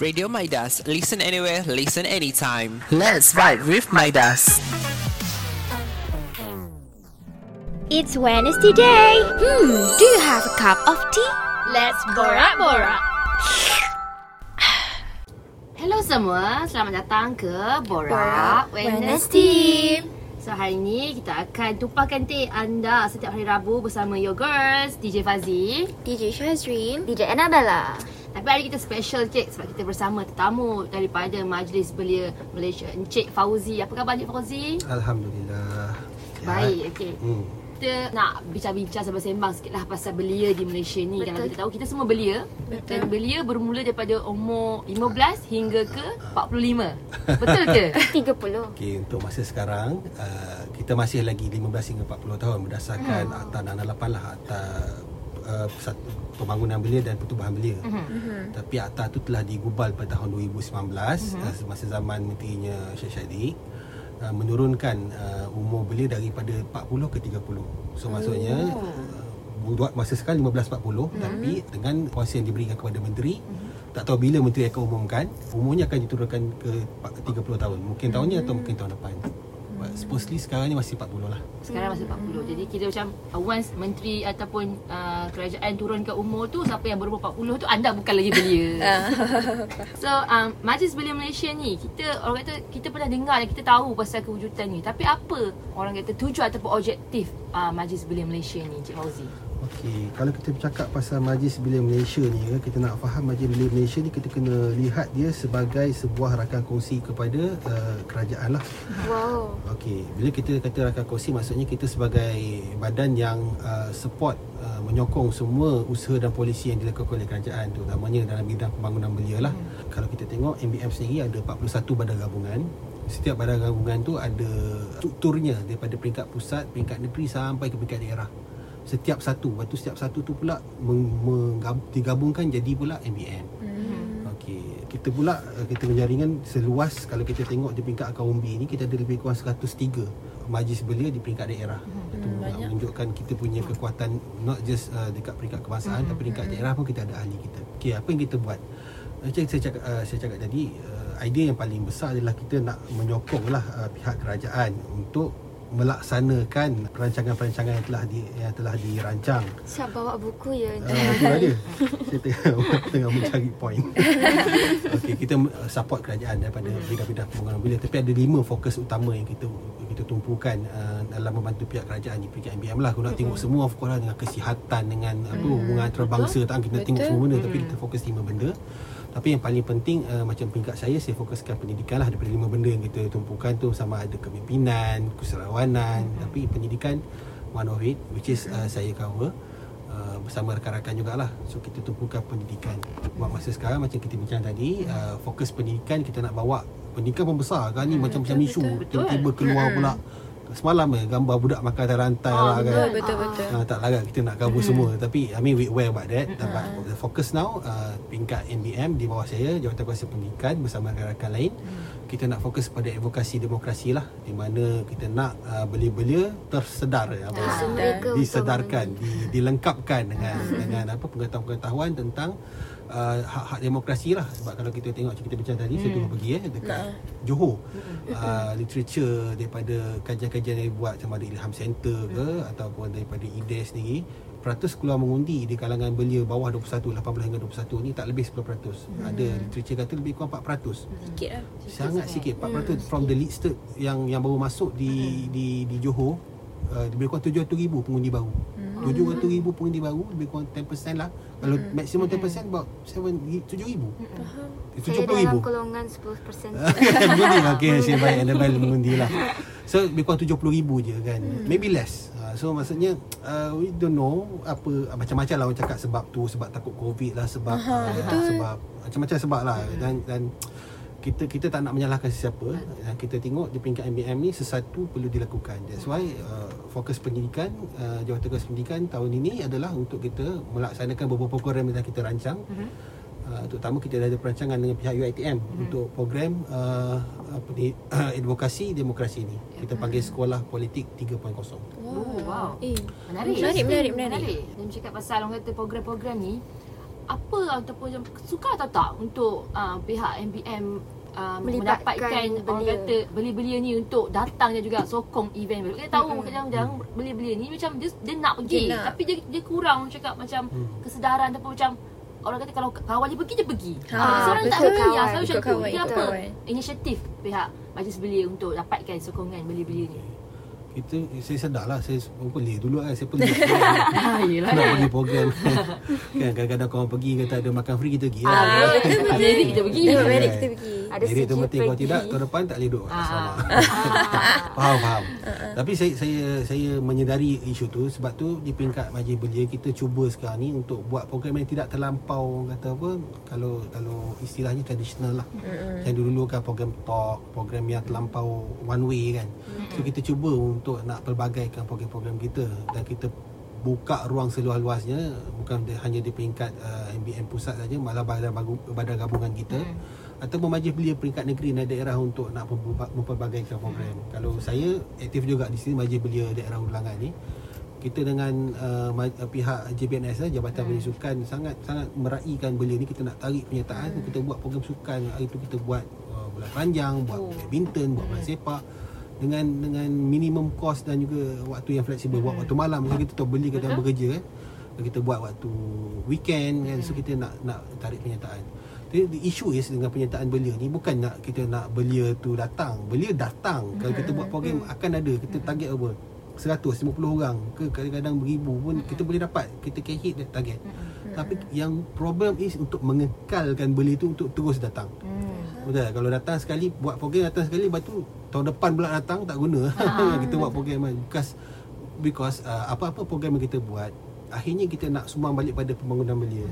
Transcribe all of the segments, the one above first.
Radio Midas. Listen anywhere, listen anytime. Let's vibe with Midas. It's Wednesday day. Hmm, do you have a cup of tea? Let's borak-borak. Hello semua, selamat datang ke Borak, Borak Wednesday. So hari ni kita akan tumpahkan teh anda setiap hari Rabu bersama your girls DJ Fazi. DJ Shazrin. DJ Annabella. Tapi hari kita special cik sebab kita bersama tetamu daripada Majlis Belia Malaysia Encik Fauzi. Apa khabar Encik Fauzi? Alhamdulillah. Baik, okey. Hmm. Kita nak bincang-bincang sembang-sembang sikit lah pasal belia di Malaysia ni. Kalau Betul. kita tahu kita semua belia. Betul. Dan belia bermula daripada umur 15 hingga ke 45. Betul ke? 30. Okey, untuk masa sekarang uh, kita masih lagi 15 hingga 40 tahun berdasarkan hmm. Akta 668 lah Akta uh, Pembangunan Belia dan Pertubuhan Belia. Mhm. Hmm. Tapi akta tu telah digubal pada tahun 2019 hmm. uh, semasa zaman menterinya Syed Syadiq uh, menurunkan uh, umur belia daripada 40 ke 30. So maksudnya uh, buat masa sekarang 15 40 hmm. tapi dengan kuasa yang diberikan kepada menteri hmm. tak tahu bila menteri akan umumkan umurnya akan diturunkan ke 30 tahun. Mungkin tahun ni atau mungkin tahun depan. But supposedly sekarang ni masih 40 lah. Sekarang masih 40. Jadi kita macam uh, once menteri ataupun uh, kerajaan turunkan umur tu siapa yang berumur 40 tu anda bukan lagi belia. so um, Majlis Belia Malaysia ni kita orang kata kita pernah dengar dan kita tahu pasal kewujudan ni. Tapi apa orang kata tujuan ataupun objektif uh, Majlis Belia Malaysia ni Cik Fauzi? Okey, kalau kita bercakap pasal Majlis Belia Malaysia ni, ya, kita nak faham Majlis Belia Malaysia ni kita kena lihat dia sebagai sebuah rakan kongsi kepada uh, kerajaan lah. Wow. Okey, bila kita kata rakan kongsi maksudnya kita sebagai badan yang uh, support uh, menyokong semua usaha dan polisi yang dilakukan oleh kerajaan terutamanya dalam bidang pembangunan belia lah. Hmm. Kalau kita tengok MBM sendiri ada 41 badan gabungan. Setiap badan gabungan tu ada strukturnya daripada peringkat pusat, peringkat negeri sampai ke peringkat daerah. Setiap satu, lepas tu setiap satu tu pula meng- menggab- digabungkan jadi pula MBM. Hmm. Okey, kita pula uh, kita menjaringan seluas kalau kita tengok di peringkat Akaumbi ni kita ada lebih kurang 103 majlis belia di peringkat daerah. Itu nak menunjukkan kita punya kekuatan not just uh, dekat peringkat kebangsaan tapi peringkat daerah pun kita ada ahli kita. Okey, apa yang kita buat? Macam saya cakap uh, saya cakap tadi uh, idea yang paling besar adalah kita nak menyokonglah uh, pihak kerajaan untuk melaksanakan perancangan-perancangan yang telah di, yang telah dirancang Siap bawa buku ya. Ah, itu lah dia. Saya tengah, tengah mencari point. Okey, kita uh, support kerajaan daripada bidang-bidang pembangunan belia tapi ada lima fokus utama yang kita kita tumpukan uh, dalam membantu pihak kerajaan di MBM lah. Aku nak tengok semua fokus lah dengan kesihatan dengan apa hubungan antarabangsa tak kita tengok semua benda tapi kita fokus lima benda. Tapi yang paling penting uh, macam peringkat saya saya fokuskan pendidikan lah daripada lima benda yang kita tumpukan tu. Sama ada kepimpinan, keserawanan, tapi pendidikan one of it which is uh, saya cover uh, bersama rakan-rakan jugalah. So kita tumpukan pendidikan. Buat masa sekarang macam kita bincang tadi, uh, fokus pendidikan kita nak bawa pendidikan pun besar kan ni. Macam-macam isu tiba-tiba keluar pula semalam eh gambar budak makan atas rantai lah kan. Betul betul. Uh, tak larat kita nak cover semua. Tapi I mean we aware about that. Mm but the focus now uh, peringkat MBM di bawah saya Jawatan Kuasa Pendidikan bersama rakan-rakan lain. Kita nak fokus pada advokasi demokrasi lah di mana kita nak uh, belia-belia tersedar ya, mereka disedarkan di, dilengkapkan dengan dengan apa pengetahuan-pengetahuan tentang uh, hak-hak demokrasi lah. Sebab kalau kita tengok macam kita bincang tadi saya dulu pergi eh dekat Johor. Uh, literature daripada kajian-kajian yang dibuat sama ada Ilham Center ke ataupun daripada IDES sendiri peratus keluar mengundi di kalangan belia bawah 21 18 hingga 21 ni tak lebih 10% ada literature kata lebih kurang 4% Sikit lah. sangat sikit. 4% from the listed yang yang baru masuk di di di Johor uh, lebih kurang 700,000 pengundi baru. Hmm. 700,000 pengundi baru lebih kurang 10% lah. Kalau Hmm. maksimum 10% about 7 7,000. Saya 70,000. dalam golongan 10%. Mengundi lah okay, Saya baik Annabelle mengundi lah So lebih kurang 70,000 je kan Maybe less uh, So maksudnya uh, We don't know Apa Macam-macam lah orang cakap Sebab tu Sebab takut covid lah Sebab uh, Sebab Macam-macam sebab lah Dan Dan kita kita tak nak menyalahkan sesiapa dan kita tengok di peringkat MBM ni sesuatu perlu dilakukan that's why uh, fokus pendidikan uh, Jawatan Kuasa Pendidikan tahun ini adalah untuk kita melaksanakan beberapa program yang dah kita rancang Uh, terutama kita dah ada perancangan dengan pihak UiTM hmm. untuk program uh, apa ni advokasi demokrasi ni. Kita panggil sekolah politik 3.0. Oh, wow. Eh, Menarik. Menarik, menarik, menarik. Dia cakap pasal orang kata program-program ni apa ataupun macam suka atau tak untuk uh, pihak MBM uh, Melibatkan mendapatkan orang belia. kata beli-belia ni untuk datang dan juga sokong event baru. Kita tahu Mm-mm. kadang-kadang belia-belia ni macam dia, dia nak pergi Dia nak. tapi dia dia kurang cakap macam Hmm. kesedaran ataupun macam orang kata kalau kawan dia pergi dia pergi. Ha, Ha, seorang tak pergi yang selalu macam tu. Dia apa inisiatif pihak majlis belia untuk dapatkan sokongan belia-belia ni? Kita saya sedar lah saya orang pelik dulu kan saya pelik. Ha, yelah. nak pergi program kan kadang-kadang kau orang pergi kata ada makan free kita pergi lah. Ah, betul. Merit kita pergi. Tengok Kan? kita pergi. Ada Merit tu penting kalau tidak tahun depan tak boleh duduk. Ah. Sama. Ah. faham faham. Tapi saya saya saya menyedari isu tu sebab tu di peringkat majlis belia kita cuba sekarang ni untuk buat program yang tidak terlampau kata apa kalau kalau istilahnya tradisional lah. Mm-mm. Yang dulu kan program talk, program yang terlampau one way kan. So kita cuba untuk nak pelbagaikan program-program kita dan kita buka ruang seluas-luasnya bukan hanya di peringkat uh, MBM pusat saja malah badan badan gabungan kita atau majlis belia peringkat negeri dan daerah untuk nak memperba- memperbagaikan program. Kalau saya aktif juga di sini majlis belia daerah ulangan ni. Kita dengan uh, uh, pihak JBNS eh, Jabatan Belia Sukan sangat sangat meraihkan belia ni. Kita nak tarik penyertaan kita buat program sukan. Hari tu kita buat uh, bola panjang buat Oh. badminton buat bola sepak. Dengan dengan minimum cost dan juga waktu yang fleksibel. Buat waktu malam Misalnya kita tahu beli kita Betul. bekerja kan kita buat waktu weekend kan. So kita nak nak tarik penyertaan Jadi the issue is dengan penyertaan belia ni bukan nak kita nak belia tu datang. Belia datang. Kalau kita buat program akan ada. Kita target apa? 100 50 orang ke kadang-kadang beribu pun kita boleh dapat. Kita can hit that target. Tapi yang problem is untuk mengekalkan belia tu untuk terus datang. Hmm. Betul tak? Kalau datang sekali Buat program datang sekali Lepas tu Tahun depan pula datang Tak guna. Kita buat program kan. Because Because uh, Apa-apa program yang kita buat Akhirnya kita nak Sumbang balik pada Pembangunan belia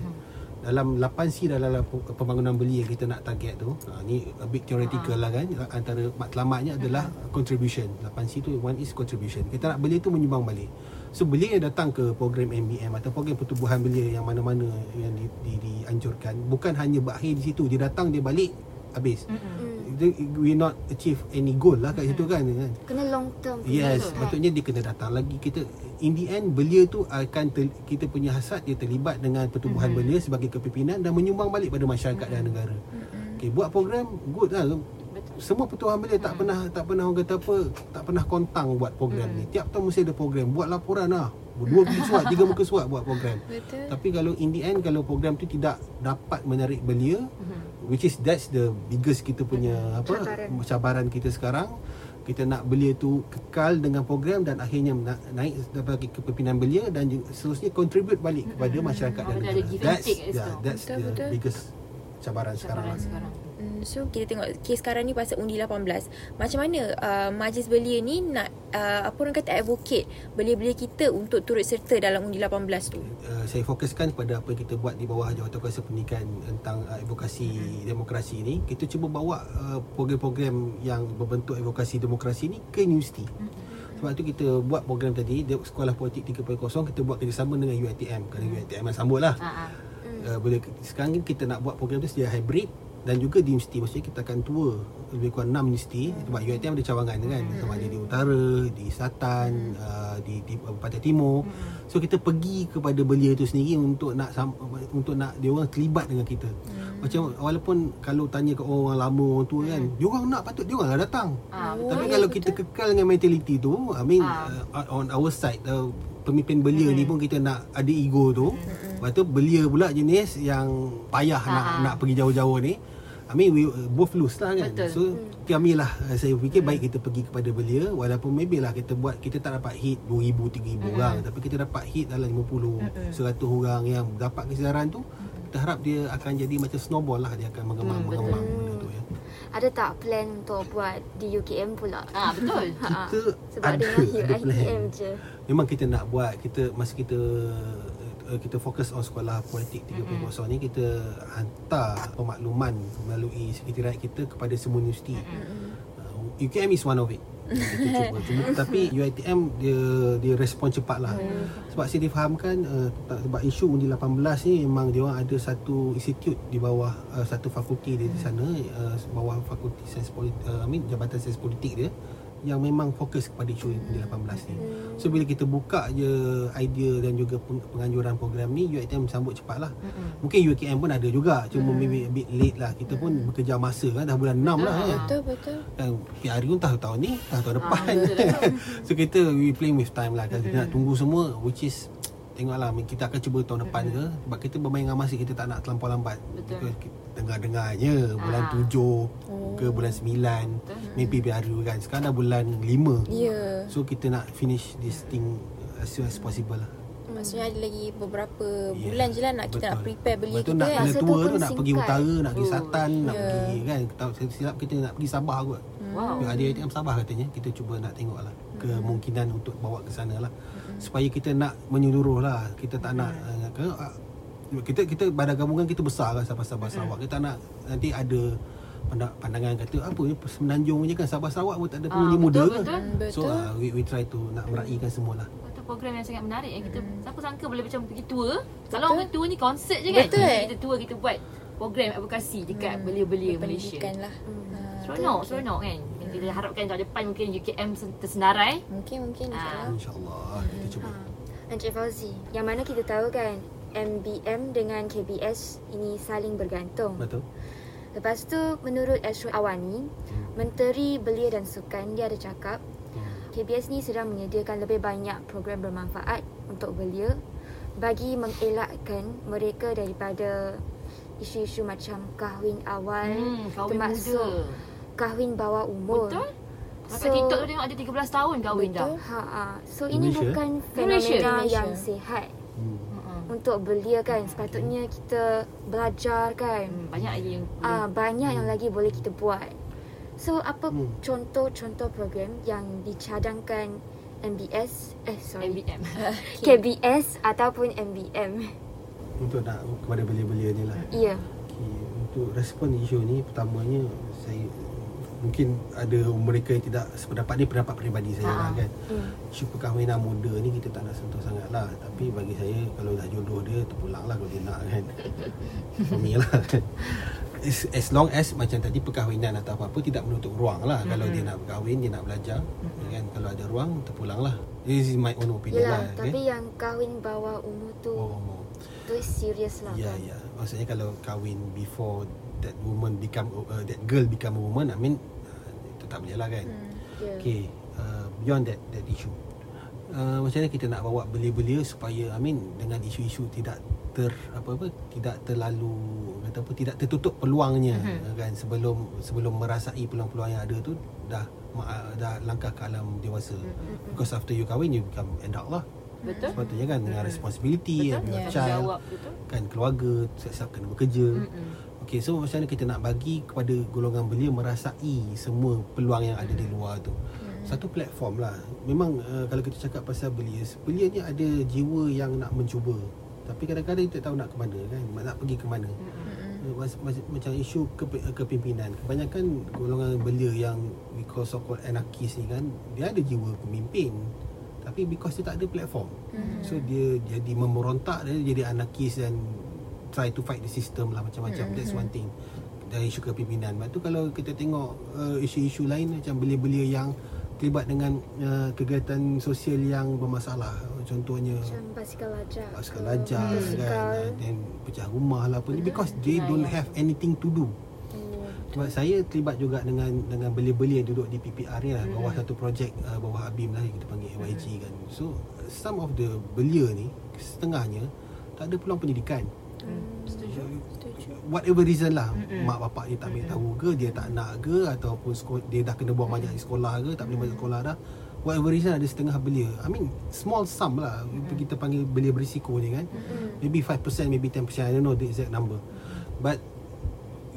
Dalam 8C Dalam pembangunan belia Yang kita nak target tu ha, Ni a bit theoretical lah kan Antara matlamatnya adalah Contribution. 8C tu One is contribution. Kita nak belia tu menyumbang balik. So belia yang datang ke program MBM Atau program pertubuhan belia Yang mana-mana Yang di, di, dianjurkan Bukan hanya berakhir di situ Dia datang dia balik Habis. Dia- We not achieve any goal lah kat situ kan kan? Kena long term. Yes, patutnya dia kena datang lagi. Kita in the end belia tu akan ter, kita punya hasrat dia terlibat dengan pertubuhan Mhm. belia sebagai kepimpinan dan menyumbang balik pada masyarakat dan negara. Okay, buat program good lah. Semua pertubuhan belia tak pernah tak pernah orang kata apa, tak pernah kontang buat program ni. Tiap tahun mesti ada program. Buat laporan lah. Dua muka surat, tiga muka surat buat program. Betul. Tapi kalau in the end kalau program tu tidak dapat menarik belia which is that's the biggest kita punya apa Cabaran. cabaran kita sekarang kita nak belia tu kekal dengan program dan akhirnya na- naik sebagai kepimpinan belia dan seterusnya contribute balik kepada masyarakat dan negara. That's yeah, that's Betul, the betul. biggest cabaran sekarang. Cabaran lah. sekarang. Hmm, so kita tengok kes sekarang ni pasal undi 18. Macam mana uh, majlis belia ni nak uh, apa orang kata advocate belia-belia kita untuk turut serta dalam undi 18 tu. Uh, saya fokuskan pada apa yang kita buat di bawah Jawatan Kuasa Pendidikan tentang uh, advokasi demokrasi ni kita cuba bawa uh, program-program yang berbentuk advokasi demokrasi ni ke universiti sebab tu kita buat program tadi dia Sekolah Politik 3.0 kita buat kerjasama dengan UiTM kerana UiTM yang sambut lah ah. Uh, boleh sekarang ni kita nak buat program tu secara hybrid dan juga di universiti. Maksudnya kita akan tour lebih kurang 6 universiti. Sebab UiTM ada cawangan kan. Sama ada di utara di selatan uh, di, di pantai timur. So kita pergi kepada belia itu sendiri untuk nak untuk nak dia orang terlibat dengan kita. Macam walaupun kalau tanya ke orang lama orang tua kan dia orang nak patut dia orang lah datang. Ah, tapi kalau betul. kita kekal dengan mentality tu I mean Ah. uh, on our side uh, pemimpin belia ni pun kita nak ada ego tu. Lepas tu belia pula jenis yang payah nak Ah. nak pergi jauh-jauh ni. I mean we uh, both lose lah kan. Betul. so kami lah uh, saya fikir baik kita pergi kepada belia. Walaupun maybe lah kita buat kita tak dapat hit 2000 3000 orang. Tapi kita dapat hit dalam 50 100 orang yang dapat kesedaran tu kita harap dia akan jadi macam snowball lah. Dia akan mengembang Hmm, benda tu ya Ada tak plan untuk buat di UKM pula? Ah betul. Ha, kita Sebab ada dengan ada plan UiTM je. Memang kita nak buat kita masa kita uh, kita fokus on sekolah politik 3.0 ni kita hantar pemakluman melalui sekretariat kita kepada semua universiti. Uh, UKM is one of it. tapi UiTM dia dia respon cepat lah. Sebab saya difahamkan uh, sebab isu undi 18 ni memang dia orang ada satu institut di bawah uh, satu fakulti dia di sana uh, bawah fakulti sains politik uh, I mean jabatan sains politik dia yang memang fokus kepada isu undi 18 ni. So bila kita buka je idea dan juga peng- penganjuran program ni UiTM sambut cepat lah. Mungkin UiKM pun ada juga cuma maybe a bit late lah. Kita pun bekerja masa kan dah bulan 6 lah kan. Betul betul. Kan PRU pun tahu tahun ni, tahu tahun depan. betul so kita we playing with time lah kan. Kita nak tunggu semua which is tengoklah kita akan cuba tahun depan ke sebab kita bermain dengan masa kita tak nak terlampau lambat. Betul. Dengar-dengarnya bulan Ah. 7 ke bulan 9 maybe PRU kan. Sekarang dah bulan 5. Ya. So kita nak finish this thing as soon as possible lah. Maksudnya ada lagi beberapa Ya, bulan je lah nak kita nak betul. prepare belia Lepas tu kita nak kan. Masa tu tua tu nak pergi utara, nak pergi Oh. Satan, nak Ya. pergi kan. Tahu silap kita nak pergi Sabah kot. Wow. Yang ada ATM Sabah katanya Kita cuba nak tengok lah Kemungkinan untuk bawa ke sana lah Supaya kita nak menyeluruh lah Kita tak nak uh, ke, uh, kita kita badan gabungan kita besar lah Sabah Sabah Sarawak Kita tak nak nanti ada pandang- pandangan kata apa ni semenanjung je kan Sabah Sarawak pun tak ada Ah, penghuni betul, muda betul. kan Hmm, So betul. uh, we, we try to nak meraihkan semua lah Itu program yang sangat menarik yang kita siapa sangka boleh macam pergi tour. Kalau orang tour ni konsert je kan. Betul, eh? Kita tour kita buat program advokasi dekat belia-belia Malaysia. Lah. Ha, Seronok, seronok kan. Yang Kita harapkan tahun depan mungkin UKM tersenarai. Mungkin mungkin Ah. insyaAllah. InsyaAllah kita cuba Encik Fauzi, yang mana kita tahu kan MBM dengan KBS ini saling bergantung. Betul Lepas tu menurut Ashro Awani, Menteri Belia dan Sukan dia ada cakap KBS ni sedang menyediakan lebih banyak program bermanfaat untuk belia bagi mengelakkan mereka daripada isu-isu macam kahwin awal Hmm, kahwin termasuk muda. Kahwin bawah umur. Betul? Kat TikTok tu tengok ada 13 tahun kahwin dah. Betul. Ha, ha. So ini Malaysia? bukan fenomena Malaysia. yang sihat hmm. Hmm. untuk belia kan. Sepatutnya kita belajar kan. Hmm, banyak lagi yang Ah banyak yang lagi boleh kita buat. So apa Hmm. contoh-contoh program yang dicadangkan MBS eh sorry MBM. KBS ataupun MBM. Untuk nak kepada belia-belia ni lah Ya. Okay, untuk respon isu ni pertamanya saya mungkin ada mereka yang tidak sependapat ni pendapat peribadi saya lah kan. Hmm. Isu perkahwinan muda ni kita tak nak sentuh sangat lah Tapi bagi saya kalau dah jodoh dia terpulang lah kalau dia nak kan For me lah kan as, as long as macam tadi perkahwinan atau apa-apa tidak menutup ruang lah Kalau dia nak berkahwin, dia nak belajar kan Kalau ada ruang, terpulang lah This is my own opinion Yelah, lah tapi kan? yang kahwin bawah umur tu Oh, oh. tu serius lah Ya kan. ya Maksudnya kalau kahwin before that woman become uh, that girl become a woman I mean uh, itu tak boleh lah kan. Hmm. Ya. Okay uh, beyond that that issue. Uh, macam mana kita nak bawa belia-belia supaya I mean dengan isu-isu tidak ter apa apa tidak terlalu kata apa tidak tertutup peluangnya uh, kan sebelum sebelum merasai peluang-peluang yang ada tu dah ma- dah langkah ke alam dewasa. Because after you kahwin you become adult lah. Betul? Sepatutnya kan dengan responsibility Betul? your Ya. child betul? kan keluarga siap-siap kena bekerja. Mm-mm. Okey, so macam mana kita nak bagi kepada golongan belia merasai semua peluang yang ada di luar tu. Satu platform lah. Memang uh, kalau kita cakap pasal belia, belia ni ada jiwa yang nak mencuba. Tapi kadang-kadang kita tak tahu nak ke mana kan, nak pergi ke mana. Uh, mas- mas- macam isu kepe- kepimpinan. Kebanyakan golongan belia yang we call so called anarkis ni kan, dia ada jiwa pemimpin. Tapi because dia tak ada platform. Mm-hmm. So dia jadi memberontak dia jadi anarkis dan try to fight the system lah macam-macam. Mm-hmm. That's one thing. Dari isu kepimpinan. Lepas tu kalau kita tengok uh, isu-isu lain macam belia-belia yang terlibat dengan uh, kegiatan sosial yang bermasalah. Contohnya Macam basikal lajak. basikal Basikal. kan then pecah rumah lah apa ni because they Ya, don't ya. have anything to do Oh, sebab saya terlibat juga dengan dengan belia-belia yang duduk di PPR ni lah bawah satu projek uh, bawah ABIM lah yang kita panggil AYG kan so some of the belia ni setengahnya tak ada peluang pendidikan Setuju. whatever reason lah. Mak bapak dia tak ambil tahu ke dia tak nak ke ataupun sekolah, dia dah kena buang banyak di sekolah ke tak boleh masuk sekolah dah. Whatever reason ada setengah belia. I mean small sum lah. Kita panggil belia berisiko ni kan. Maybe 5% maybe 10% I don't know the exact number. But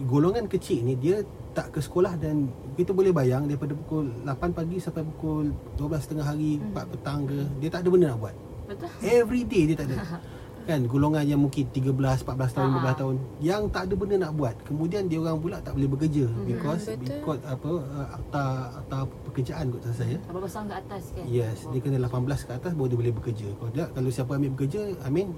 golongan kecil ni dia tak ke sekolah dan kita boleh bayang daripada pukul 8 pagi sampai pukul 12 tengah hari 4 petang ke dia tak ada benda nak buat. Betul? Every day dia tak ada Kan golongan yang mungkin 13, 14 tahun, Ah. 15 tahun Yang tak ada benda nak buat Kemudian dia orang pula tak boleh bekerja Because betul. because apa uh, akta akta pekerjaan kot rasa saya Apa besar ke atas kan? Yes, dia kena 18 ke atas baru dia boleh bekerja Kalau tidak, kalau siapa ambil bekerja I mean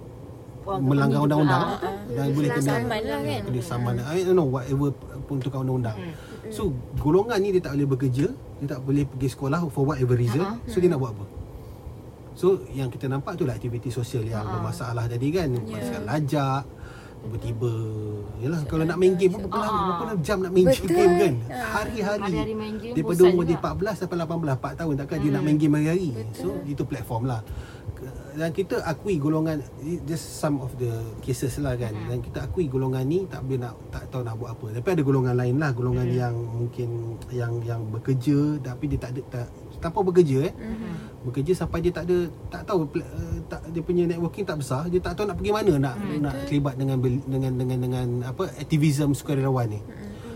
Wah, melanggar undang-undang ah. dan boleh kena Saman lah kan. kena saman I don't know whatever pun tukar undang-undang Hmm. So golongan ni dia tak boleh bekerja, dia tak boleh pergi sekolah for whatever reason. Ha-ha. So dia nak buat apa? So yang kita nampak tu lah aktiviti sosial yang Ha-ha. bermasalah tadi kan. Ya. Pasal lajak, tiba-tiba Yalah kalau nak main game berapa, Ha-ha. berapa jam nak main Betul. game kan? Ha. Hari-hari. Hari-hari main game, Daripada umur dia juga. 14 sampai 18, 4 tahun takkan dia Hmm. nak main game hari-hari. So itu platform lah. Dan kita akui golongan just some of the cases lah kan. Hmm. Dan kita akui golongan ni tak boleh nak tak tahu nak buat apa. Tapi ada golongan lain lah, golongan Hmm. yang mungkin yang yang bekerja tapi dia tak ada tak tanpa bekerja eh. Mhm. Bekerja sampai dia tak ada tak tahu uh, tak dia punya networking tak besar, dia tak tahu nak pergi mana nak Hmm, nak terlibat dengan dengan dengan dengan apa aktivism sukarelawan ni.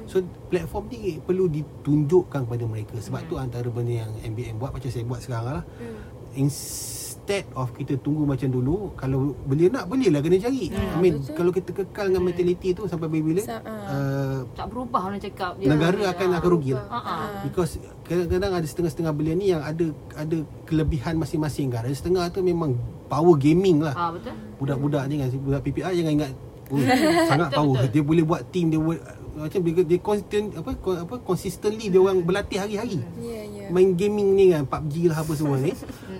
So platform ni perlu ditunjukkan kepada mereka sebab Hmm. tu antara benda yang MBM buat macam saya buat sekarang lah. Instead of kita tunggu macam dulu Kalau belia nak Belilah kena cari Hmm, I mean betul. Kalau kita kekal dengan mentality tu Sampai bila-bila Sa- ah. uh, Tak berubah orang cakap dia. Negara akan akan rugi lah ah. Because kadang-kadang ada setengah-setengah belia ni Yang ada ada kelebihan masing-masing kan Ada setengah tu memang Power gaming lah Ah betul. Budak-budak ni kan Budak PPI jangan ingat oh, Sangat Betul, power betul. Dia boleh buat team Dia buat macam dia, dia constant apa apa consistently dia orang berlatih hari-hari. Ya, ya. main gaming ni kan PUBG lah apa semua ni.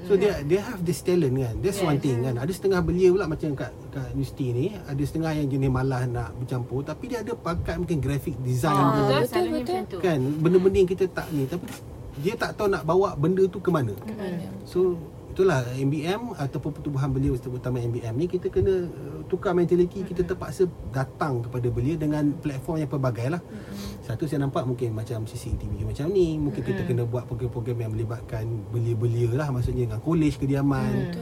So dia dia have this talent kan. That's one Yes. thing kan. Ada setengah belia pula macam kat kat universiti ni. Ada setengah yang jenis malas nak bercampur. Tapi dia ada pakat mungkin graphic design Ah, ke, betul, betul, betul. kan? Benda-benda yang kita tak ni. Tapi dia tak tahu nak bawa benda tu ke mana. Mana? So itulah MBM ataupun pertubuhan belia terutama MBM ni kita kena uh, tukar mentaliti kita terpaksa datang kepada belia dengan platform yang pelbagai lah. Satu saya nampak mungkin macam CCTV macam ni, mungkin kita kena buat program-program yang melibatkan belia-belia lah maksudnya dengan kolej kediaman.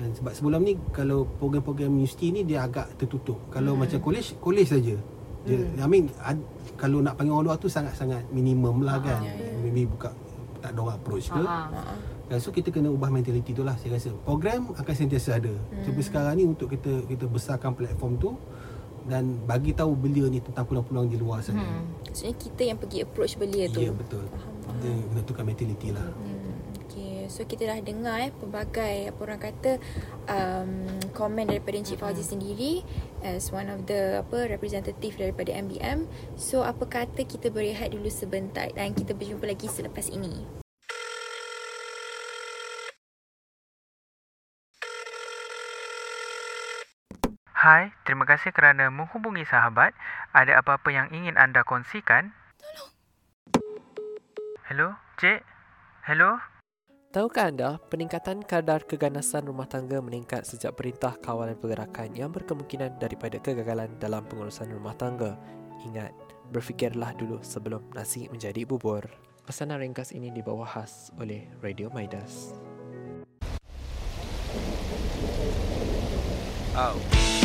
Dan sebab sebelum ni kalau program-program universiti ni dia agak tertutup. Kalau macam kolej, kolej saja. Dia, I mean ad, kalau nak panggil orang luar tu sangat-sangat minimum lah kan. Maybe buka tak ada orang approach ke. Ha ah. Dan so kita kena ubah mentaliti tu lah saya rasa. Program akan sentiasa ada. Hmm. Tapi sekarang ni untuk kita kita besarkan platform tu dan bagi tahu belia ni tentang peluang-peluang di luar sana. Hmm. Maksudnya kita yang pergi approach belia tu. Ya betul. Kita kena tukar mentaliti lah. Hmm, okay. So kita dah dengar eh pelbagai apa orang kata um, komen daripada Encik Fauzi sendiri as one of the apa representative daripada MBM. So apa kata kita berehat dulu sebentar dan kita berjumpa lagi selepas ini. Hai, terima kasih kerana menghubungi sahabat. Ada apa-apa yang ingin anda kongsikan? Hello, Cik? Hello? Tahukah anda, peningkatan kadar keganasan rumah tangga meningkat sejak Perintah Kawalan Pergerakan yang berkemungkinan daripada kegagalan dalam pengurusan rumah tangga. Ingat, berfikirlah dulu sebelum nasi menjadi bubur. Pesanan ringkas ini dibawa khas oleh Radio Midas. Oh.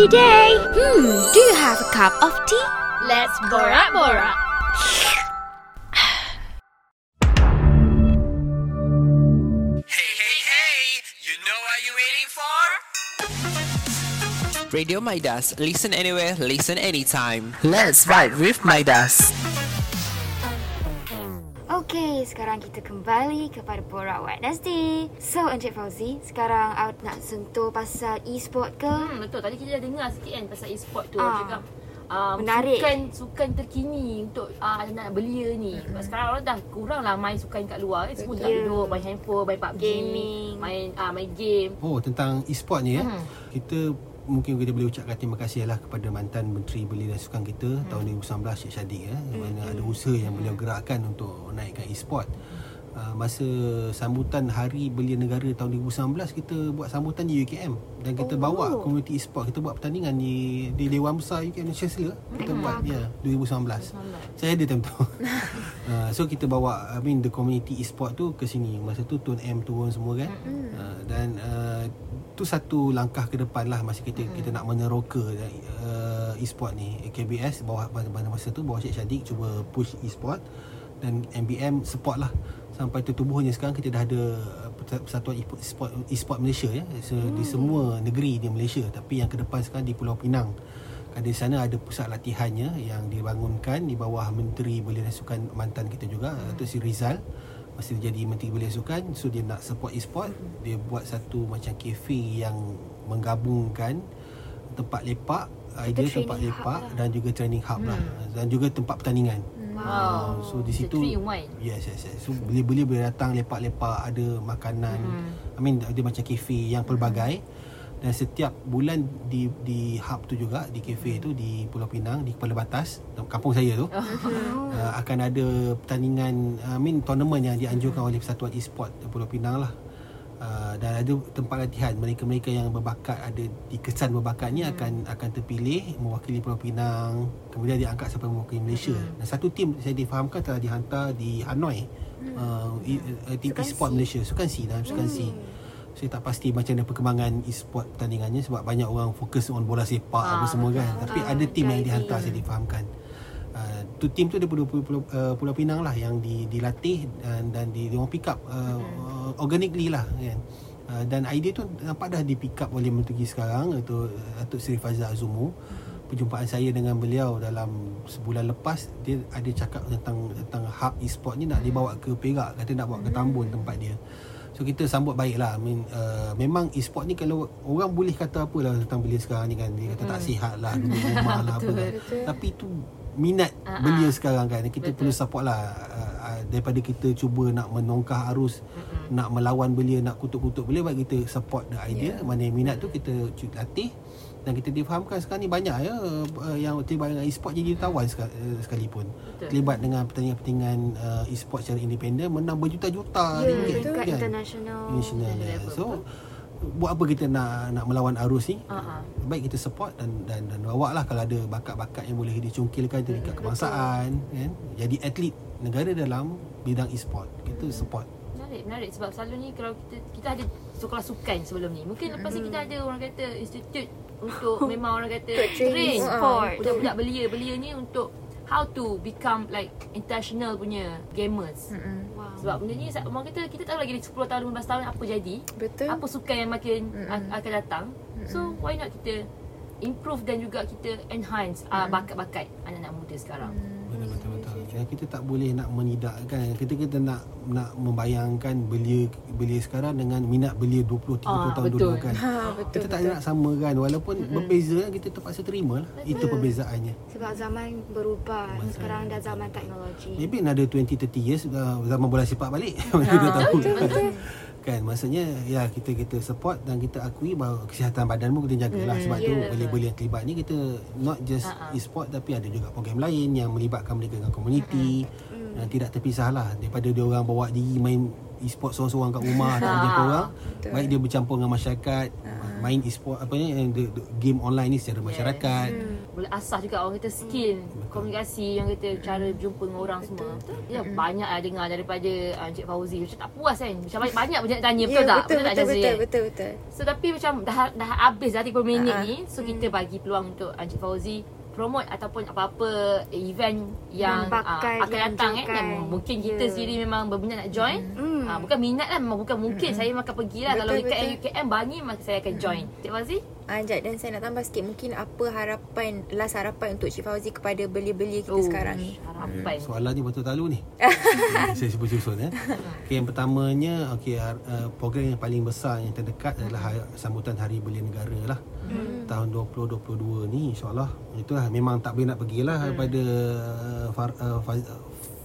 It's Wednesday day. Hmm, do you have a cup of tea? Let's borak borak. Hey, hey, hey! You know what you're waiting for? Radio Midas. Listen anywhere, listen anytime. Let's ride with Midas. Okey, sekarang kita kembali kepada Borak Wednesday. So, Encik Fauzi, sekarang awak nak sentuh pasal e-sport ke? Hmm, betul. Tadi kita dah dengar sikit kan pasal e-sport tu. Ah. Cakap um, Menarik. Sukan, sukan terkini untuk uh, anak belia ni. Mm-hmm. Sekarang orang dah kurang lah main sukan kat luar. Kan? Semua Betul. duduk main handphone, main PUBG. Gaming. Main, uh, main game. Oh tentang e-sport ni ya. Hmm. Kita mungkin kita boleh ucapkan terima kasih lah kepada mantan Menteri Belia dan Sukan kita hmm. tahun 2019 Syed Saddiq ya. Hmm. Mana ada usaha yang beliau gerakkan untuk naikkan e-sport. Uh, masa sambutan Hari Belia Negara tahun 2019 kita buat sambutan di UKM dan kita oh. bawa komuniti e-sport kita buat pertandingan di di Dewan Besar UKM Chancellor kita Hmm. buat dia 2019. Saya ada time tu. uh, so kita bawa I mean the community e-sport tu ke sini. Masa tu Tun M turun semua kan. Uh, dan uh, tu satu langkah ke depan lah masa kita kita nak meneroka uh, e-sport ni. KBS bawah pada masa tu bawah Syed Syadiq cuba push e-sport dan MBM support lah sampai tertubuhnya sekarang kita dah ada uh, Persat- Persatuan e-sport, e-sport, Malaysia ya. So, di semua negeri di Malaysia. Tapi yang ke depan sekarang di Pulau Pinang. Kan di sana ada pusat latihannya yang dibangunkan di bawah Menteri Belia dan Sukan mantan kita juga Datuk Sri Rizal. Masa dia jadi Menteri Belia Sukan so dia nak support e-sport. Dia buat satu macam cafe yang menggabungkan tempat lepak idea tempat lepak lah. dan juga training hub lah. Dan juga tempat pertandingan Wow. Ah, so di situ. Yes yes yes. So belia-belia boleh datang lepak-lepak ada makanan. Hmm. I mean dia macam kafe yang pelbagai. Dan setiap bulan di di hub tu juga di kafe tu di Pulau Pinang di Kepala Batas kampung saya tu uh, akan ada pertandingan I mean tournament yang dianjurkan oleh Persatuan E-sport Pulau Pinang lah. Uh, dan ada tempat latihan. Mereka-mereka yang berbakat ada di kesan berbakat ni akan akan terpilih mewakili Pulau Pinang kemudian diangkat sampai mewakili Malaysia. Dan satu tim saya difahamkan telah dihantar di Hanoi uh, e- uh, tim Sukan e-sport C. Malaysia sukan C dalam sukan C. Saya tak pasti macam mana perkembangan e-sport pertandingannya sebab banyak orang fokus on bola sepak Ah, apa semua kan. Tapi Ah, ada tim yang dihantar saya difahamkan Uh, tu tim tu daripada Pulau, Pulau, uh, Pulau Pinang lah yang di, dilatih dan dan di dia orang pick up uh, uh, organically lah kan. Uh, dan idea tu nampak dah di pick up oleh menteri sekarang iaitu uh, Datuk Seri Fazal Azumu. Perjumpaan saya dengan beliau dalam sebulan lepas dia ada cakap tentang tentang hub e-sport ni nak dibawa ke Perak kata nak bawa ke Tambun tempat dia. So kita sambut baik lah. I mean, uh, Memang e-sport ni kalau Orang boleh kata apa lah Tentang belia sekarang ni kan. Dia kata tak sihat lah Duduk rumah lah apa kan. Tapi tu Minat Ah, belia sekarang kan Kita Betul. perlu support lah uh, Daripada kita cuba nak menongkah arus Nak melawan belia Nak kutuk-kutuk belia Baik kita support the idea Mana yang minat tu kita latih dan kita difahamkan sekarang ni banyak ya uh, yang terlibat dengan e-sport jadi tawan uh, sekalipun Betul. terlibat dengan pertandingan-pertandingan uh, e-sport secara independen menang berjuta-juta Ya, ringgit dekat kan? international. National National ya. level, So buat apa kita nak nak melawan arus ni? Ah, ah. Baik kita support dan dan dan bawa lah kalau ada bakat-bakat yang boleh dicungkilkan di dekat kebangsaan kan. Jadi atlet negara dalam bidang e-sport. Kita support. Menarik, menarik sebab selalu ni kalau kita kita ada sekolah sukan sebelum ni. Mungkin lepas ni kita ada orang kata institut untuk memang orang kata train sport. budak-budak belia-belia ni untuk how to become like international punya gamers. Wow. Sebab benda ni orang kata kita tahu lagi 10 tahun 15 tahun apa jadi. Betul. Apa sukan yang makin a- akan datang. So why not kita improve dan juga kita enhance uh, bakat-bakat anak-anak muda sekarang. Betul betul. Ya, kita tak boleh nak menidakkan. Kita kita nak nak membayangkan belia belia sekarang dengan minat belia 20 30 Ah, tahun betul. dulu kan. Ha, betul, kita tak nak samakan walaupun berbeza kan, kita terpaksa terima lah. Itu perbezaannya. Sebab zaman berubah. Sekarang dah zaman teknologi. Maybe another 20 30 years uh, zaman bola sepak balik. Kita tahu. kan? Maksudnya ya kita kita support dan kita akui bahawa kesihatan badan pun kita jagalah. Sebab tu yeah. belia-belia yang terlibat ni kita not just ah. e-sport tapi ada juga program lain yang melibatkan mereka dengan komuniti. Dan tidak terpisah lah. Daripada dia orang bawa diri main e-sport seorang-seorang kat rumah tak ada jumpa orang baik dia bercampur dengan masyarakat main e-sport apa ni yang the, the game online ni secara masyarakat. Boleh asah juga orang kata skill komunikasi yang kita cara jumpa dengan orang semua. Betul? Ya banyak lah dengar daripada uh, Encik Fauzi macam tak puas kan. Macam banyak banyak banyak tanya betul Ya, tak? betul, tak betul, Syazri, betul, kan? betul, betul. So tapi macam dah dah habis dah 30 minit Ah, ni. So kita bagi peluang untuk Encik Fauzi promote ataupun apa-apa event yang Yang bakal uh, akan datang kan. dianjurkan. Yang mungkin kita Ya. sendiri memang berminat nak join. Hmm. Ah, bukan minat lah memang bukan mungkin saya memang akan pergi lah kalau dekat betul. UKM bagi maka saya akan join. Cik Fauzi? Anjat dan saya nak tambah sikit mungkin apa harapan last harapan untuk Cik Fauzi kepada belia-belia kita sekarang ni. Harapan. Soalan ni betul talu ni. Saya sebut susun ya. Okay, yang pertamanya okey uh, program yang paling besar yang terdekat adalah ha- sambutan Hari Belia Negara lah. Hmm. Tahun 2022 ni insya-Allah itulah memang tak boleh nak pergilah hmm. pada uh, Far, uh,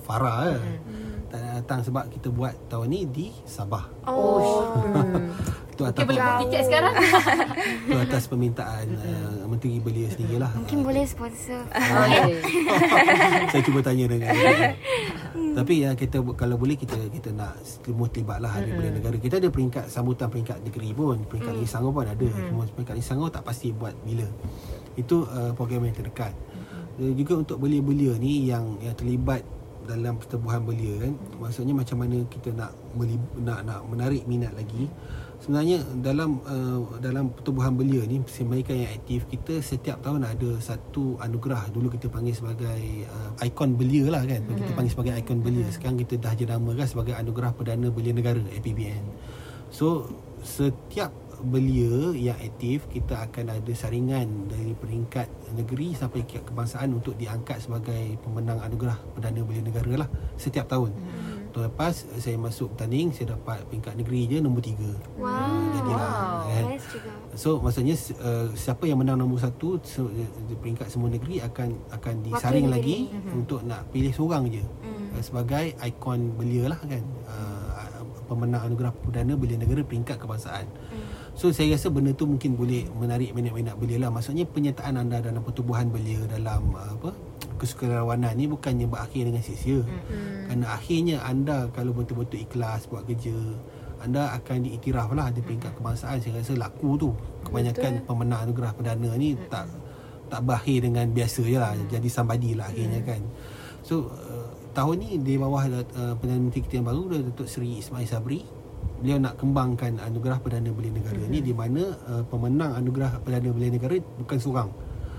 Farah hmm. Tak nak datang sebab kita buat tahun ni di Sabah. Oh. Itu atas Okay, boleh buat tiket sekarang? itu atas permintaan uh, Menteri Belia sendiri lah. Mungkin boleh sponsor. Okay. saya cuba tanya dengan tapi ya kita kalau boleh kita kita nak semua terlibatlah hari belia negara. Kita ada peringkat sambutan peringkat negeri pun. Peringkat negeri Selangor pun ada. Semua peringkat negeri Selangor tak pasti buat bila. Itu uh, program yang terdekat. Dan juga untuk belia-belia ni yang yang terlibat dalam pertubuhan belia kan? Maksudnya macam mana kita nak melib- nak nak menarik minat lagi. Sebenarnya dalam uh, dalam pertubuhan belia ni Semaikan yang aktif kita setiap tahun ada satu anugerah. Dulu kita panggil sebagai uh, ikon belia lah kan? Kita panggil sebagai ikon belia. Sekarang kita dah jenamakan sebagai anugerah perdana belia negara APBN so setiap belia yang aktif kita akan ada saringan dari peringkat negeri sampai ke kebangsaan untuk diangkat sebagai pemenang anugerah perdana belia negara lah setiap tahun tahun lepas saya masuk bertanding saya dapat peringkat negeri je nombor 3 Wow. jadilah kan Best juga. So maksudnya uh, siapa yang menang nombor satu so, di peringkat semua negeri akan akan disaring lagi mm-hmm. untuk nak pilih seorang je mm. uh, sebagai ikon belia lah kan uh, pemenang anugerah perdana belia negara peringkat kebangsaan. Mm. So saya rasa benda tu mungkin boleh menarik minat-minat belia lah. Maksudnya penyertaan anda dalam pertubuhan belia dalam uh, apa kesukarelawanan ni bukannya berakhir dengan sia-sia. Mm. Kerana akhirnya anda kalau betul-betul ikhlas buat kerja anda akan diiktiraf lah di peringkat kebangsaan saya rasa laku tu kebanyakan Betul. pemenang anugerah perdana ni tak tak berakhir dengan biasa je lah jadi somebody lah akhirnya kan so uh, tahun ni di bawah uh, Perdana Menteri kita yang baru Datuk Seri Ismail Sabri beliau nak kembangkan anugerah Perdana Belia Negara ni di mana uh, pemenang anugerah Perdana Belia Negara bukan seorang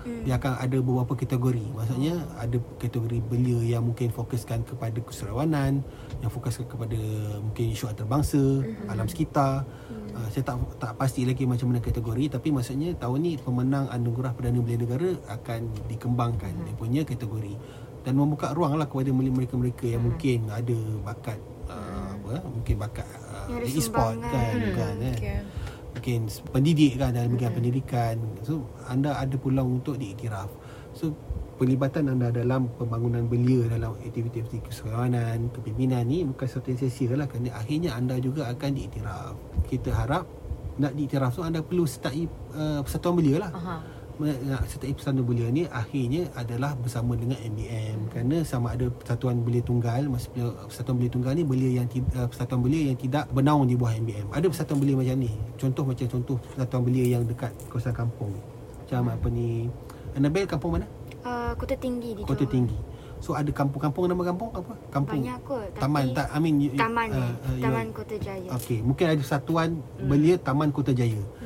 dia akan ada beberapa kategori maksudnya ada kategori belia yang mungkin fokuskan kepada keserawanan yang fokuskan kepada mungkin isu antarabangsa mm-hmm. alam sekitar mm. uh, saya tak tak pasti lagi macam mana kategori tapi maksudnya tahun ni pemenang anugerah Perdana Belia Negara akan dikembangkan mm. dia punya kategori dan membuka ruang lah kepada mereka-mereka yang mm. mungkin ada bakat uh, apa mungkin bakat e-sport sumbangan. kan, Hmm, kan eh okay. mungkin pendidik kan dalam bidang pendidikan so anda ada peluang untuk diiktiraf so pelibatan anda dalam pembangunan belia dalam aktiviti-aktiviti keseluruhanan kepimpinan ni bukan satu yang sia-sia lah kerana akhirnya anda juga akan diiktiraf kita harap nak diiktiraf tu anda perlu sertai uh, persatuan belia lah Aha. Nak sertai persatuan belia ni akhirnya adalah bersama dengan MBM kerana sama ada persatuan belia tunggal maksudnya persatuan belia tunggal ni belia yang uh, persatuan belia yang tidak bernaung di bawah MBM ada persatuan belia macam ni contoh macam contoh persatuan belia yang dekat kawasan kampung macam apa ni Annabelle kampung mana Uh, kota tinggi di Kota Johor. Tinggi so ada kampung-kampung nama kampung apa kampung Banyak kot. Taman tak I mean you- Taman uh, uh, Taman Kota Jaya. Okey, mungkin ada persatuan hmm. belia Taman Kota Jaya. Hmm.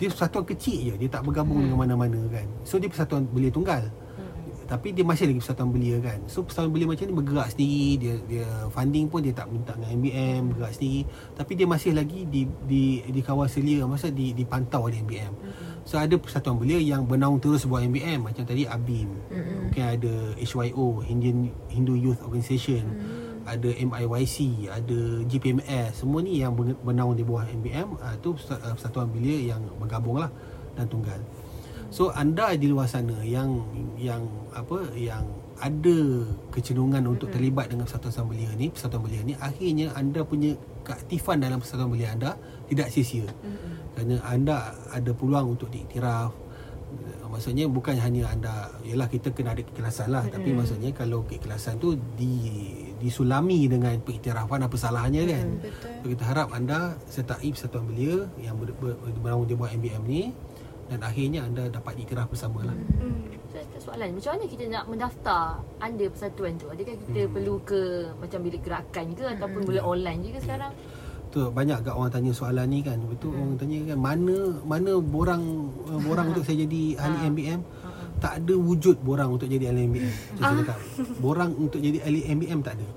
Dia persatuan kecil je, dia tak bergabung hmm. dengan mana-mana kan. So dia persatuan belia tunggal. Hmm. Tapi dia masih lagi persatuan belia kan. So persatuan belia macam ni bergerak sendiri, dia dia funding pun dia tak minta dengan MBM, bergerak sendiri. Tapi dia masih lagi di di di kawal selia, masa di dipantau oleh MBM. Hmm. So ada persatuan belia yang bernaung terus buat MBM macam tadi ABIM. Hmm. Mungkin ada HYO, Indian Hindu Youth Organisation. Hmm. Ada MIYC, ada GPMS, semua ni yang ber- bernaung di bawah MBM, uh, tu persa- uh, persatuan belia yang bergabung lah dan tunggal. So anda di luar sana yang yang apa yang ada kecenderungan untuk terlibat dengan persatuan belia ni, persatuan belia ni akhirnya anda punya keaktifan dalam persatuan belia anda tidak sia-sia. Kerana anda ada peluang untuk diiktiraf. Eh, Maksudnya bukan hanya anda Yalah kita kena ada keikhlasan lah Tapi maksudnya kalau keikhlasan tu di disulami dengan pengiktirafan apa salahnya kan. Hmm, betul. So, kita harap anda sertai persatuan belia yang ber, ber, ber, dia buat MBM ni dan akhirnya anda dapat iktiraf bersama lah. So, ada soalan macam mana kita nak mendaftar anda persatuan tu? Adakah kita Hmm. perlu ke macam bilik gerakan ke ataupun boleh online juga sekarang? Tu banyak kat orang tanya soalan ni kan. Betul orang tanya kan mana mana borang uh, borang untuk saya jadi ahli MBM? Tak ada wujud borang untuk jadi ahli MBM. Tu saya cakap. Borang untuk jadi ahli MBM tak ada.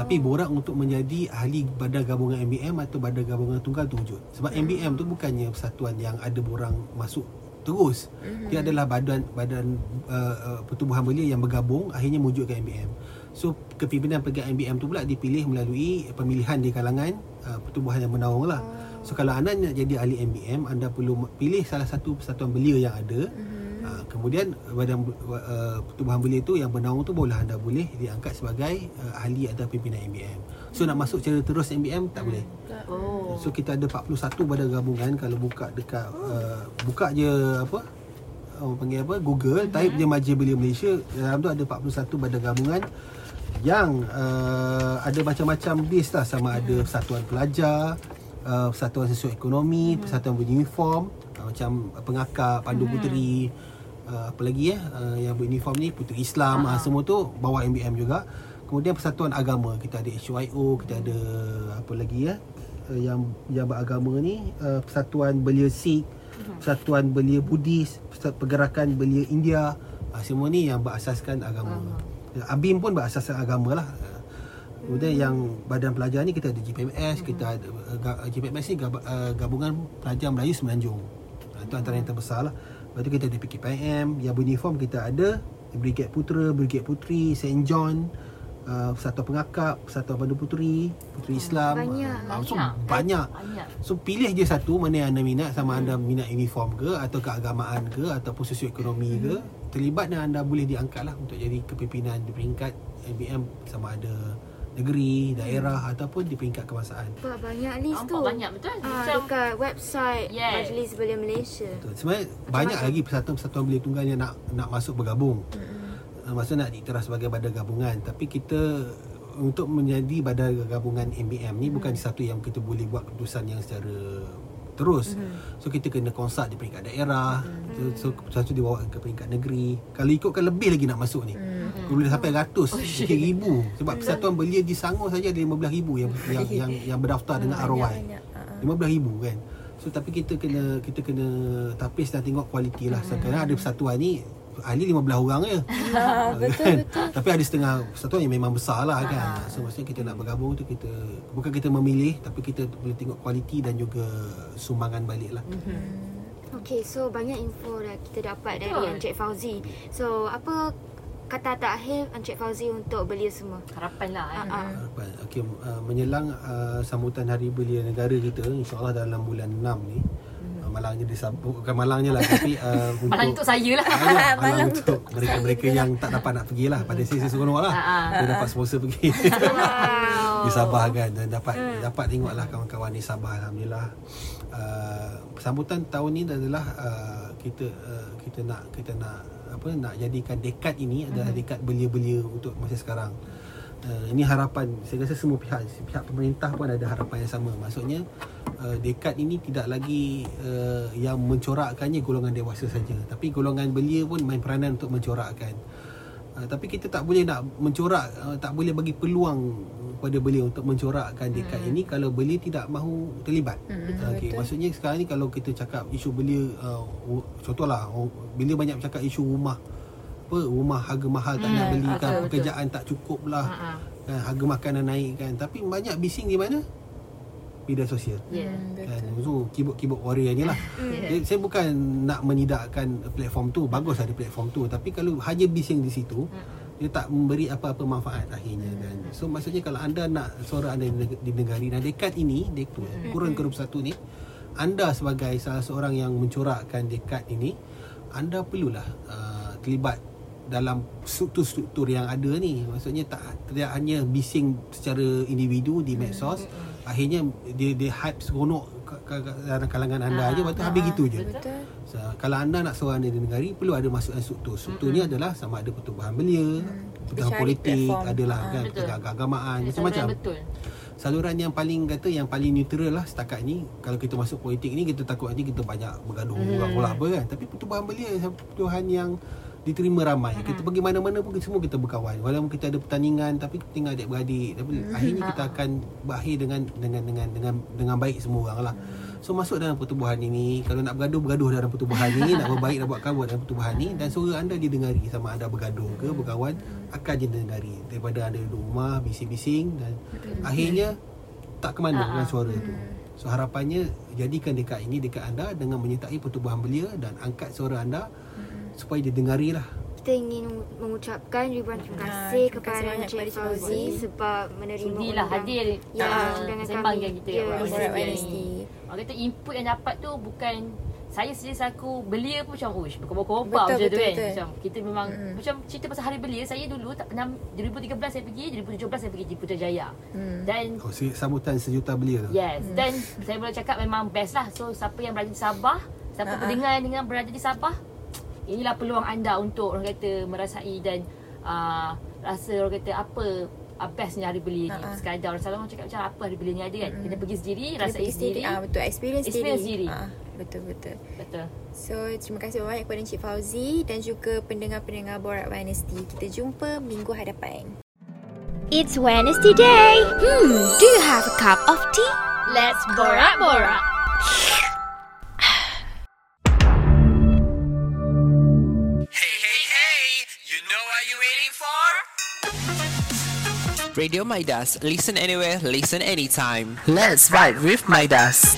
Tapi borang untuk menjadi ahli badan gabungan MBM atau badan gabungan tunggal tu wujud. Sebab MBM tu bukannya persatuan yang ada borang masuk terus. Dia adalah badan badan uh, uh, pertubuhan belia yang bergabung akhirnya mewujudkan MBM. So kepimpinan pegang MBM tu pula dipilih melalui pemilihan di kalangan uh, pertubuhan yang menaung lah. So kalau anda nak jadi ahli MBM, anda perlu pilih salah satu persatuan belia yang ada. Uh, kemudian badan uh, pertubuhan belia tu yang menaung tu boleh anda boleh diangkat sebagai uh, ahli atau pimpinan MBM. So nak masuk secara terus MBM tak boleh. Oh. So kita ada 41 badan gabungan kalau buka dekat uh, buka je apa orang panggil apa Google Mhm. type je Majlis Belia Malaysia dalam tu ada 41 badan gabungan yang uh, ada macam-macam base lah sama ada Mhm. persatuan pelajar uh, persatuan sosioekonomi Mhm. persatuan beruniform uh, macam pengakap pandu puteri uh, apa lagi ya uh, yang beruniform ni puteri Islam uh, semua tu bawa MBM juga. Kemudian persatuan agama kita ada HYO kita ada apa lagi ya uh, yang yang beragama ni uh, persatuan belia Sikh persatuan belia Buddhis pergerakan belia India uh, semua ni yang berasaskan agama. ABIM pun berasaskan agama lah. Kemudian yang badan pelajar ni kita ada GPMS, kita ada uh, GPMS ni gab- uh, gabungan pelajar Melayu Semenanjung. Itu antara yang terbesar lah. Lepas tu kita ada PKPM, yang beruniform kita ada Brigade Putera, Brigade Puteri, St. John, uh, Persatuan Pengakap, Persatuan Pandu Puteri, Puteri Islam. banyak. Uh, so Banyak. banyak. Banyak. So pilih je satu mana yang anda minat sama anda minat uniform ke atau keagamaan ke ataupun sosioekonomi ke terlibat dan anda boleh diangkat lah untuk jadi kepimpinan di peringkat MBM sama ada negeri, daerah ataupun di peringkat kebangsaan. Banyak list tu. banyak betul. Ah, Macam dekat website Yes. Majlis Belia Malaysia. Betul. Sebenarnya banyak lagi persatuan-persatuan belia tunggal yang nak nak masuk bergabung. Uh, maksudnya nak diiktiraf sebagai badan gabungan tapi kita untuk menjadi badan gabungan MBM ni bukan satu yang kita boleh buat keputusan yang secara terus. So kita kena konsult di peringkat daerah. So, so satu dibawa ke peringkat negeri. Kalau ikutkan lebih lagi nak masuk ni. Mm. Boleh sampai ratus, oh, ribu. Sebab persatuan belia di Sangor saja ada 15 ribu yang yang yang, yang berdaftar dengan ROI. Banyak, banyak. 15 ribu kan So tapi kita kena kita kena tapis dan tengok kualiti lah so, Kerana ada persatuan ni Ahli 15 orang je Ah, betul, betul. Tapi ada setengah persatuan yang memang besar lah kan So maksudnya kita nak bergabung tu kita Bukan kita memilih Tapi kita boleh tengok kualiti dan juga Sumbangan balik lah Okay, so banyak info dah kita dapat dari Betul. Encik Fauzi. So, apa kata terakhir Encik Fauzi untuk belia semua? harapan lah. Eh. Ah, ah. Harapan. Okey, uh, menyelang uh, sambutan Hari Belia Negara kita InsyaAllah dalam bulan 6 ni Malangnya disambut Bukan malangnya lah Tapi uh, untuk Malang untuk saya lah. Malang, malang untuk mereka-mereka yang tak dapat nak pergi lah Pada sesi seronok lah Ah, ah. Dia dapat sponsor pergi. Di Sabah kan Dan dapat dapat tengok lah kawan-kawan di Sabah Alhamdulillah uh, Sambutan tahun ni adalah uh, Kita uh, kita nak kita nak apa nak jadikan dekad ini adalah dekad belia-belia untuk masa sekarang. Uh, ini harapan saya rasa semua pihak pihak pemerintah pun ada harapan yang sama. Maksudnya uh, dekad ini tidak lagi uh, yang mencorakkannya golongan dewasa saja tapi golongan belia pun main peranan untuk mencorakkan. Uh, tapi kita tak boleh nak mencorak uh, tak boleh bagi peluang kepada belia untuk mencorakkan dekad ini kalau belia tidak mahu terlibat. Hmm, Okey, betul. maksudnya sekarang ni kalau kita cakap isu belia uh, contohlah oh, bila banyak bercakap isu rumah apa rumah harga mahal tak nak Hmm, beli kan betul, betul. pekerjaan tak cukup lah Ah, ah. kan, harga makanan naik kan tapi banyak bising di mana media sosial. Ya. Hmm, kan betul. so keyboard-keyboard warrior ni lah. Jadi, saya bukan nak menidakkan platform tu. Bagus ada platform tu. Tapi kalau hanya bising di situ dia tak memberi apa-apa manfaat akhirnya. Kan so maksudnya kalau anda nak suara anda di neg- di negari dan dekat ini dekad kurun ke 21 ni anda sebagai salah seorang yang mencorakkan dekat ini anda perlulah uh, terlibat dalam struktur-struktur yang ada ni. Maksudnya tak tidak hanya bising secara individu di medsos akhirnya dia dia hype seronok dalam kalangan anda Ah, aja lepas tu habis gitu je Betul. So, kalau anda nak seorang di negari perlu ada masukan struktur. Struktur ni adalah sama ada pertubuhan belia, pertubuhan Dia cari politik, platform. adalah Ah, kan keagamaan macam-macam. Betul. Saluran yang paling kata yang paling neutral lah setakat ni kalau kita masuk politik ni kita takut nanti kita banyak bergaduh Hmm. orang pula apa kan. Tapi pertubuhan belia pertubuhan yang diterima ramai. Hmm. Kita pergi mana-mana pun semua kita berkawan. Walaupun kita ada pertandingan tapi kita tinggal adik-beradik. Tapi Hmm. akhirnya kita akan berakhir dengan dengan dengan dengan dengan baik semua orang lah. So masuk dalam pertubuhan ini Kalau nak bergaduh Bergaduh dalam pertubuhan ini Nak berbaik Nak buat kawan dalam pertubuhan ini Dan suara anda didengari Sama anda bergaduh ke Berkawan Akan didengari Daripada anda duduk rumah Bising-bising Dan akhirnya Tak ke mana Ah, dengan ah. suara tu So harapannya Jadikan dekat ini Dekat anda Dengan menyertai pertubuhan belia Dan angkat suara anda Supaya didengari lah Kita ingin mengucapkan ribuan terima kasih terima kepada Encik Fauzi sebab menerima Sudilah undang- hadir Ya, ah, undangan sembang kami. dengan kita Ya, Wednesday. Orang kata input yang dapat tu bukan saya sendiri selaku belia pun macam uish berkobar-kobar Betul, macam tu betul, kan betul. macam kita memang Mm-mm. macam cerita pasal hari belia saya dulu tak pernah 2013 saya pergi 2017 saya pergi di Putrajaya Hmm. dan oh, Sambutan sejuta belia tu yes dan saya boleh cakap memang best lah so siapa yang berada di Sabah siapa Ah, ah. pendengar yang dengan berada di Sabah inilah peluang anda untuk orang kata merasai dan uh, rasa orang kata apa uh, bestnya hari belia ni Ah, ah. sekadar orang selalu orang cakap macam apa hari belia ni ada kan Mm-mm. kena pergi sendiri Kena rasai pergi sendiri Ah, betul. Experience, Experience sendiri. sendiri. Ah, betul, betul. betul So, terima kasih banyak kepada Encik Fauzi dan juga pendengar-pendengar Borak Wednesday. Kita jumpa minggu hadapan. It's Wednesday day. Hmm, do you have a cup of tea? Let's borak borak. Radio Midas. Listen anywhere, listen anytime. Let's vibe with Midas.